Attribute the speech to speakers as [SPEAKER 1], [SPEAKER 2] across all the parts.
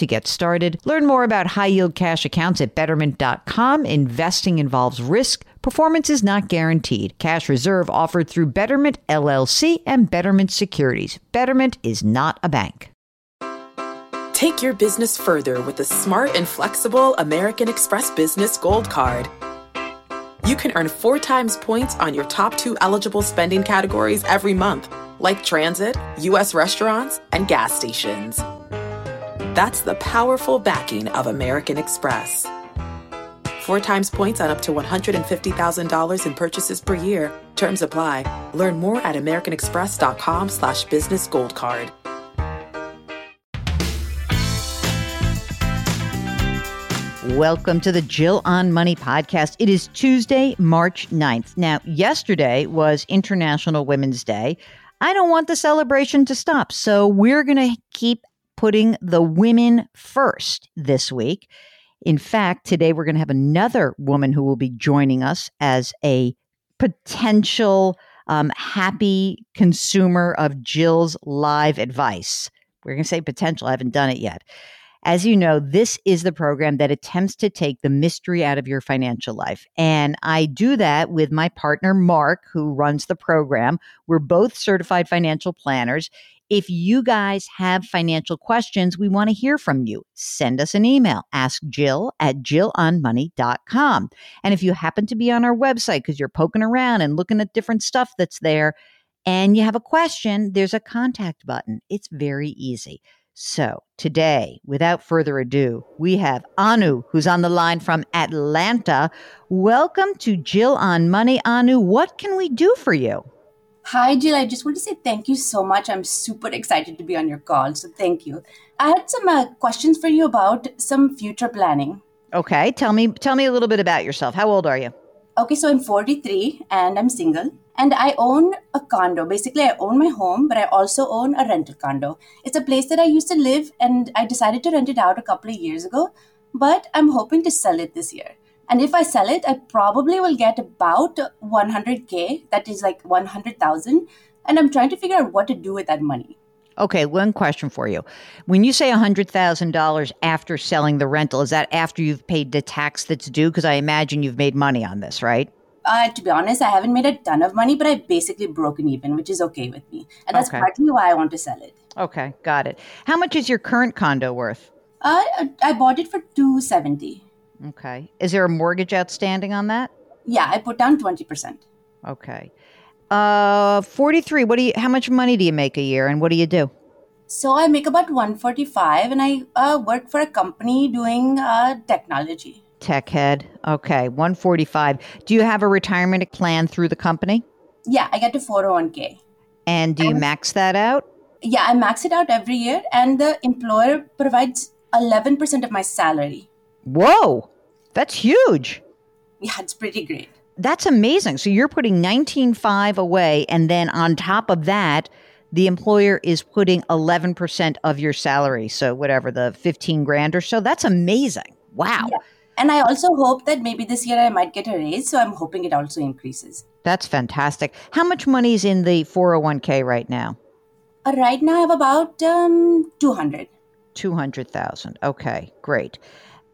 [SPEAKER 1] to get started. Learn more about high yield cash accounts at betterment.com. Investing involves risk. Performance is not guaranteed. Cash reserve offered through Betterment LLC and Betterment Securities. Betterment is not a bank.
[SPEAKER 2] Take your business further with the smart and flexible American Express Business Gold Card. You can earn four times points on your top two eligible spending categories every month, like transit, U.S. restaurants, and gas stations. That's the powerful backing of American Express. Four times points on up to $150,000 in purchases per year. Terms apply. Learn more at americanexpress.com slash business gold card.
[SPEAKER 1] Welcome to the Jill on Money podcast. It is Tuesday, March 9th. Now, yesterday was International Women's Day. I don't want the celebration to stop, so we're going to keep putting the women first this week. In fact, today we're going to have another woman who will be joining us as a potential um, happy consumer of Jill's live advice. We're going to say potential, I haven't done it yet. As you know, this is the program that attempts to take the mystery out of your financial life. And I do that with my partner, Mark, who runs the program. We're both certified financial planners. If you guys have financial questions, we want to hear from you. Send us an email. Ask Jill at jillonmoney.com. And if you happen to be on our website because you're poking around and looking at different stuff that's there and you have a question, there's a contact button. It's very easy. So today, without further ado, we have Anu, who's on the line from Atlanta. Welcome to Jill on Money. Anu, what can we do for you?
[SPEAKER 3] Hi, Jill. I just want to say thank you so much. I'm super excited to be on your call. So, thank you. I had some uh, questions for you about some future planning.
[SPEAKER 1] Okay, tell me tell me a little bit about yourself. How old are you?
[SPEAKER 3] Okay, so I'm 43 and I'm single and I own a condo. Basically, I own my home, but I also own a rental condo. It's a place that I used to live and I decided to rent it out a couple of years ago, but I'm hoping to sell it this year. And if I sell it, I probably will get about 100K. That is like 100,000. And I'm trying to figure out what to do with that money.
[SPEAKER 1] Okay, one question for you. When you say $100,000 after selling the rental, is that after you've paid the tax that's due? Because I imagine you've made money on this, right?
[SPEAKER 3] Uh, to be honest, I haven't made a ton of money, but I've basically broken even, which is okay with me. And that's okay. partly why I want to sell it.
[SPEAKER 1] Okay, got it. How much is your current condo worth?
[SPEAKER 3] Uh, I bought it for 270
[SPEAKER 1] Okay. Is there a mortgage outstanding on that?
[SPEAKER 3] Yeah, I put down 20%.
[SPEAKER 1] Okay. Uh 43, what do you how much money do you make a year and what do you do?
[SPEAKER 3] So I make about 145 and I uh, work for a company doing uh, technology.
[SPEAKER 1] Tech head. Okay, 145. Do you have a retirement plan through the company?
[SPEAKER 3] Yeah, I get a 401k.
[SPEAKER 1] And do you and, max that out?
[SPEAKER 3] Yeah, I max it out every year and the employer provides 11% of my salary.
[SPEAKER 1] Whoa, that's huge.
[SPEAKER 3] Yeah, it's pretty great.
[SPEAKER 1] That's amazing. So you're putting 19.5 away and then on top of that, the employer is putting 11% of your salary. So whatever, the 15 grand or so. That's amazing. Wow. Yeah.
[SPEAKER 3] And I also hope that maybe this year I might get a raise. So I'm hoping it also increases.
[SPEAKER 1] That's fantastic. How much money is in the 401k right now?
[SPEAKER 3] Uh, right now I have about um, 200.
[SPEAKER 1] 200,000. Okay, great.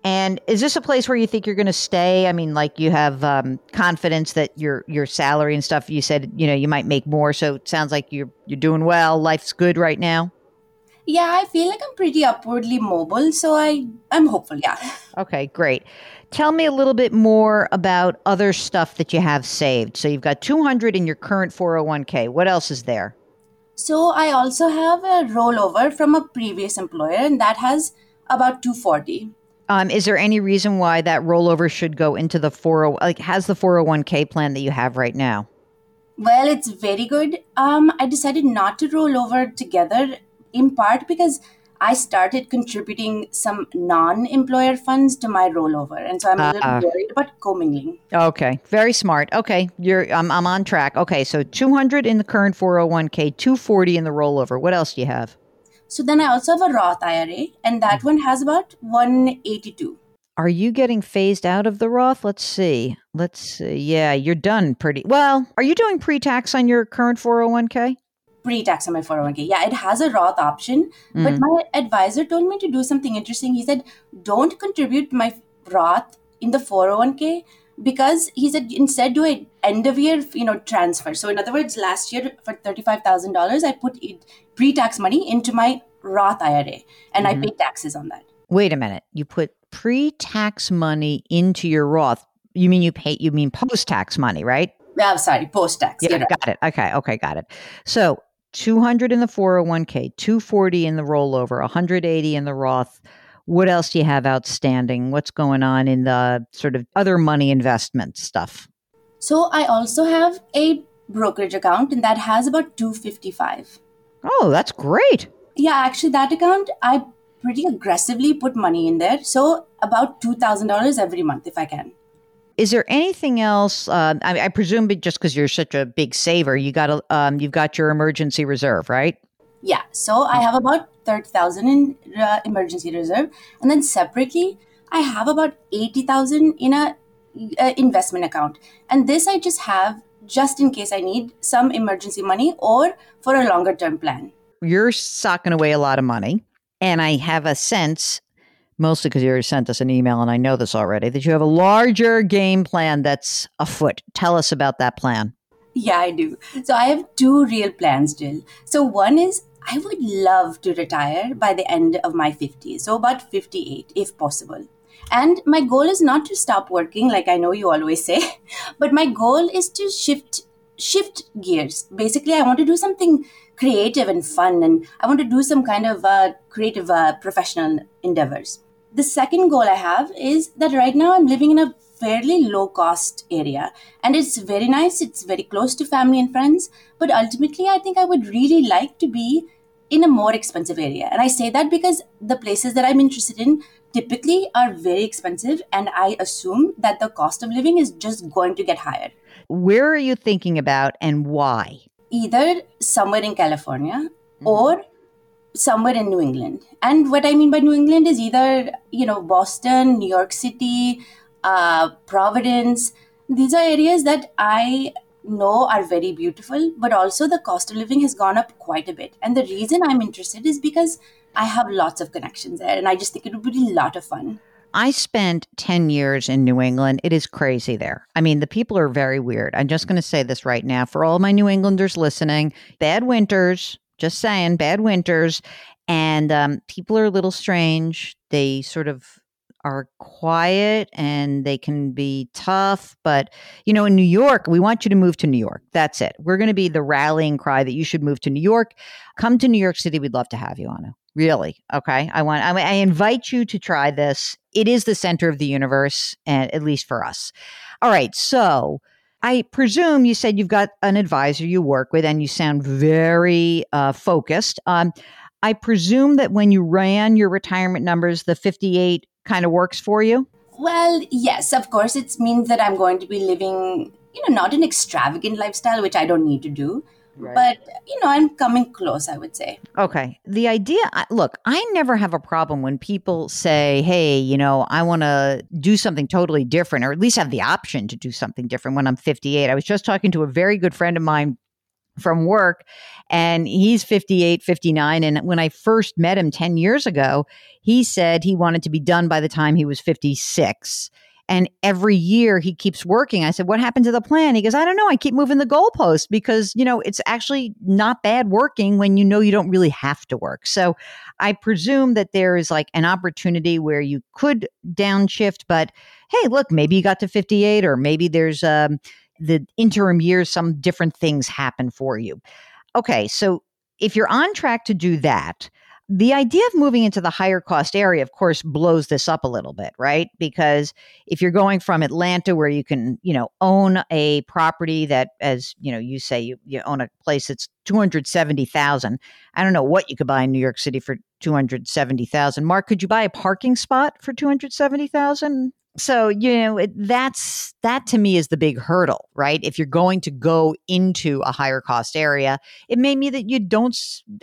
[SPEAKER 1] And is this a place where you think you're going to stay? I mean, like you have um, confidence that your your salary and stuff. You said you know you might make more, so it sounds like you're you're doing well. Life's good right now.
[SPEAKER 3] Yeah, I feel like I'm pretty upwardly mobile, so I I'm hopeful. Yeah.
[SPEAKER 1] Okay, great. Tell me a little bit more about other stuff that you have saved. So you've got 200 in your current 401k. What else is there?
[SPEAKER 3] So I also have a rollover from a previous employer, and that has about 240.
[SPEAKER 1] Um, is there any reason why that rollover should go into the 40 like has the 401k plan that you have right now?
[SPEAKER 3] Well, it's very good. Um, I decided not to roll over together in part because I started contributing some non-employer funds to my rollover, and so I'm a little
[SPEAKER 1] Uh-uh.
[SPEAKER 3] worried about commingling.
[SPEAKER 1] Okay, very smart. Okay, you're I'm, I'm on track. Okay, so 200 in the current 401k, 240 in the rollover. What else do you have?
[SPEAKER 3] So then I also have a Roth IRA, and that
[SPEAKER 1] Mm-hmm.
[SPEAKER 3] one has about 182.
[SPEAKER 1] Are you getting phased out of the Roth? Let's see. Let's see. Yeah, you're done pretty well. Are you doing pre-tax on your current 401k?
[SPEAKER 3] Pre-tax on my 401k. Yeah, it has a Roth option, but
[SPEAKER 1] Mm.
[SPEAKER 3] my advisor told me to do something interesting. He said, "Don't contribute my Roth in the 401k." Because he said instead do a end of year you know transfer. So in other words, last year for thirty five thousand dollars, I put it, pre tax money into my Roth IRA, and
[SPEAKER 1] Mhm.
[SPEAKER 3] I paid taxes on that.
[SPEAKER 1] Wait a minute. You put pre-tax money into your Roth. You mean you pay you mean post-tax money, right?
[SPEAKER 3] Yeah, sorry, post tax.
[SPEAKER 1] Yeah, got it. Okay, okay, got it. So 200 in the 401k, 240 in the rollover, 180 in the Roth. What else do you have outstanding? What's going on in the sort of other money investment stuff?
[SPEAKER 3] So I also have a brokerage account, and that has about two fifty five.
[SPEAKER 1] Oh, that's great.
[SPEAKER 3] Yeah, actually, that account I pretty aggressively put money in there. So about two thousand dollars every month if I can.
[SPEAKER 1] Is there anything else? Uh, I, I presume just because you're such a big saver, you got a, um, you've got your emergency reserve, right?
[SPEAKER 3] Yeah, so I have about thirty thousand in uh, emergency reserve, and then separately I have about eighty thousand in a uh, investment account, and this I just have just in case I need some emergency money or for a longer term plan.
[SPEAKER 1] You're socking away a lot of money, and I have a sense, mostly because you already sent us an email, and I know this already, that you have a larger game plan that's afoot. Tell us about that plan.
[SPEAKER 3] Yeah, I do. So I have two real plans, Jill. So one is I would love to retire by the end of my 50s, so about 58 if possible. And my goal is not to stop working like I know you always say, but my goal is to shift shift gears. Basically, I want to do something creative and fun and I want to do some kind of uh, creative uh, professional endeavors. The second goal I have is that right now I'm living in a fairly low cost area and it's very nice it's very close to family and friends but ultimately i think i would really like to be in a more expensive area. And i say that because the places that i'm interested in typically are very expensive and i assume that the cost of living is just going to get higher.
[SPEAKER 1] Where are you thinking about and why?
[SPEAKER 3] either somewhere in california or somewhere in new england. And what i mean by new england is either you know boston new york city uh, providence. These are areas that i know are very beautiful but also the cost of living has gone up quite a bit and the reason i'm interested is because i have lots of connections there and i just think it would be a lot of fun
[SPEAKER 1] I spent 10 years in New England. It is crazy there. I mean, the people are very weird. I'm just going to say this right now for all my New Englanders listening bad winters, just saying, bad winters. And um, people are a little strange. They sort of are quiet and they can be tough. But, you know, in New York, we want you to move to New York. That's it. We're going to be the rallying cry that you should move to New York. Come to New York City. We'd love to have you, Anu. Really? Okay. I want. I, I invite you to try this. It is the center of the universe, and at least for us. All right. So, I presume you said you've got an advisor you work with, and you sound very uh, focused. Um, I presume that when you ran your retirement numbers, the fifty-eight kind of works for you.
[SPEAKER 3] Well, yes, of course, it means that I'm going to be living, you know, not an extravagant lifestyle, which I don't need to do. But, you know, I'm coming close, I would say.
[SPEAKER 1] Okay. The idea, look, I never have a problem when people say, hey, you know, I want to do something totally different, or at least have the option to do something different when I'm 58. I was just talking to a very good friend of mine from work, and he's 58, 59. And when I first met him 10 years ago, he said he wanted to be done by the time he was 56. And every year he keeps working. I said, What happened to the plan? He goes, I don't know. I keep moving the goalpost because, you know, it's actually not bad working when you know you don't really have to work. So I presume that there is like an opportunity where you could downshift, but hey, look, maybe you got to 58 or maybe there's um, the interim years, some different things happen for you. Okay. So if you're on track to do that, the idea of moving into the higher cost area, of course, blows this up a little bit, right? Because if you're going from Atlanta, where you can, you know, own a property that, as you know, you say you, you own a place that's two hundred seventy thousand. I don't know what you could buy in New York City for two hundred seventy thousand. Mark, could you buy a parking spot for two hundred seventy thousand? So you know it, that's that to me is the big hurdle, right? If you're going to go into a higher cost area, it may mean that you don't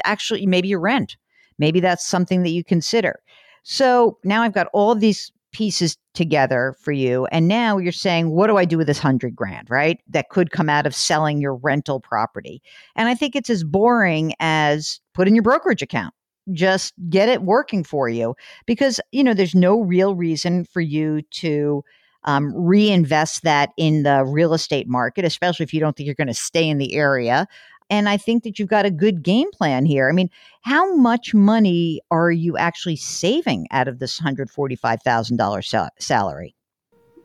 [SPEAKER 1] actually maybe you rent Maybe that's something that you consider. So now I've got all these pieces together for you. And now you're saying, what do I do with this hundred grand, right? That could come out of selling your rental property. And I think it's as boring as put in your brokerage account. Just get it working for you because, you know, there's no real reason for you to um, reinvest that in the real estate market, especially if you don't think you're going to stay in the area. And I think that you've got a good game plan here. I mean, how much money are you actually saving out of this $145,000 sal- salary?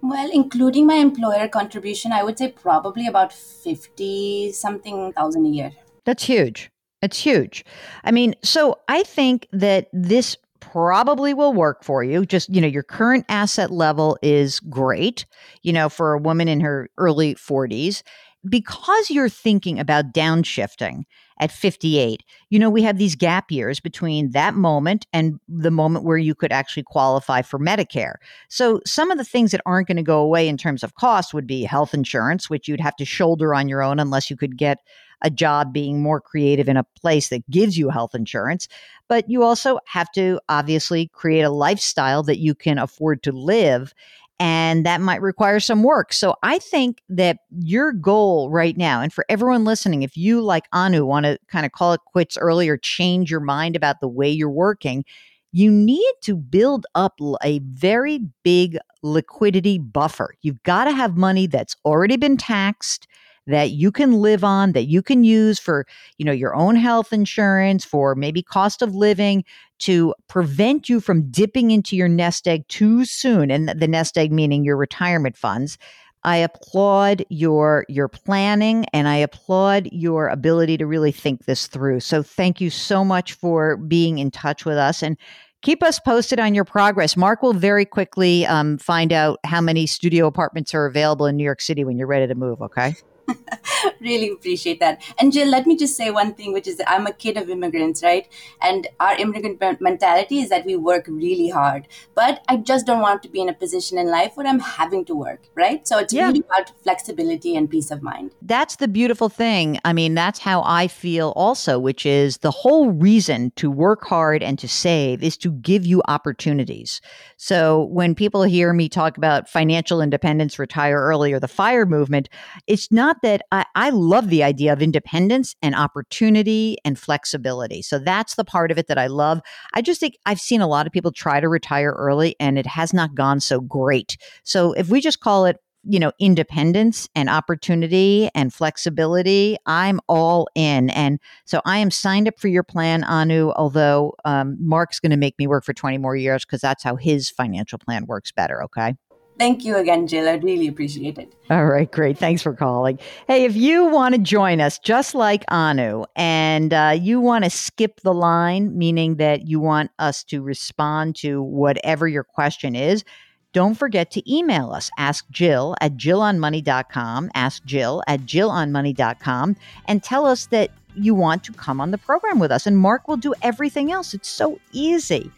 [SPEAKER 3] Well, including my employer contribution, I would say probably about 50 something thousand a year.
[SPEAKER 1] That's huge. It's huge. I mean, so I think that this probably will work for you. Just, you know, your current asset level is great, you know, for a woman in her early 40s because you're thinking about downshifting at 58, you know, we have these gap years between that moment and the moment where you could actually qualify for Medicare. So, some of the things that aren't going to go away in terms of cost would be health insurance, which you'd have to shoulder on your own unless you could get a job being more creative in a place that gives you health insurance. But you also have to obviously create a lifestyle that you can afford to live and that might require some work. So I think that your goal right now, and for everyone listening, if you like Anu want to kind of call it quits early or change your mind about the way you're working, you need to build up a very big liquidity buffer. You've got to have money that's already been taxed that you can live on that you can use for you know your own health insurance for maybe cost of living to prevent you from dipping into your nest egg too soon and the nest egg meaning your retirement funds I applaud your your planning and I applaud your ability to really think this through. So thank you so much for being in touch with us and keep us posted on your progress. Mark will very quickly um, find out how many studio apartments are available in New York City when you're ready to move. Okay.
[SPEAKER 3] really appreciate that. And Jill, let me just say one thing, which is I'm a kid of immigrants, right? And our immigrant mentality is that we work really hard. But I just don't want to be in a position in life where I'm having to work, right? So it's yeah. really about flexibility and peace of mind.
[SPEAKER 1] That's the beautiful thing. I mean, that's how I feel also, which is the whole reason to work hard and to save is to give you opportunities. So when people hear me talk about financial independence, retire early, or the fire movement, it's not that I, I love the idea of independence and opportunity and flexibility. So that's the part of it that I love. I just think I've seen a lot of people try to retire early and it has not gone so great. So if we just call it you know, independence and opportunity and flexibility, I'm all in. And so I am signed up for your plan, Anu, although um, Mark's going to make me work for 20 more years because that's how his financial plan works better. Okay.
[SPEAKER 3] Thank you again, Jill. I really appreciate it.
[SPEAKER 1] All right, great. Thanks for calling. Hey, if you want to join us, just like Anu, and uh, you want to skip the line, meaning that you want us to respond to whatever your question is, don't forget to email us. Ask Jill at jillonmoney.com. Ask Jill at jillonmoney.com and tell us that you want to come on the program with us. And Mark will do everything else. It's so easy.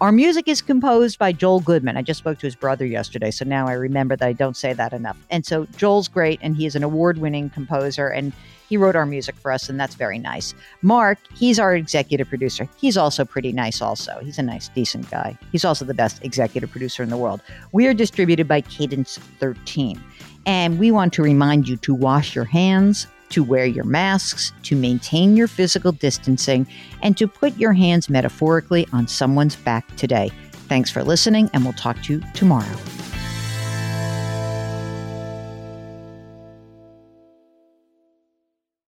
[SPEAKER 1] Our music is composed by Joel Goodman. I just spoke to his brother yesterday, so now I remember that I don't say that enough. And so Joel's great, and he is an award winning composer, and he wrote our music for us, and that's very nice. Mark, he's our executive producer. He's also pretty nice, also. He's a nice, decent guy. He's also the best executive producer in the world. We are distributed by Cadence 13, and we want to remind you to wash your hands to wear your masks, to maintain your physical distancing, and to put your hands metaphorically on someone's back today. Thanks for listening, and we'll talk to you tomorrow.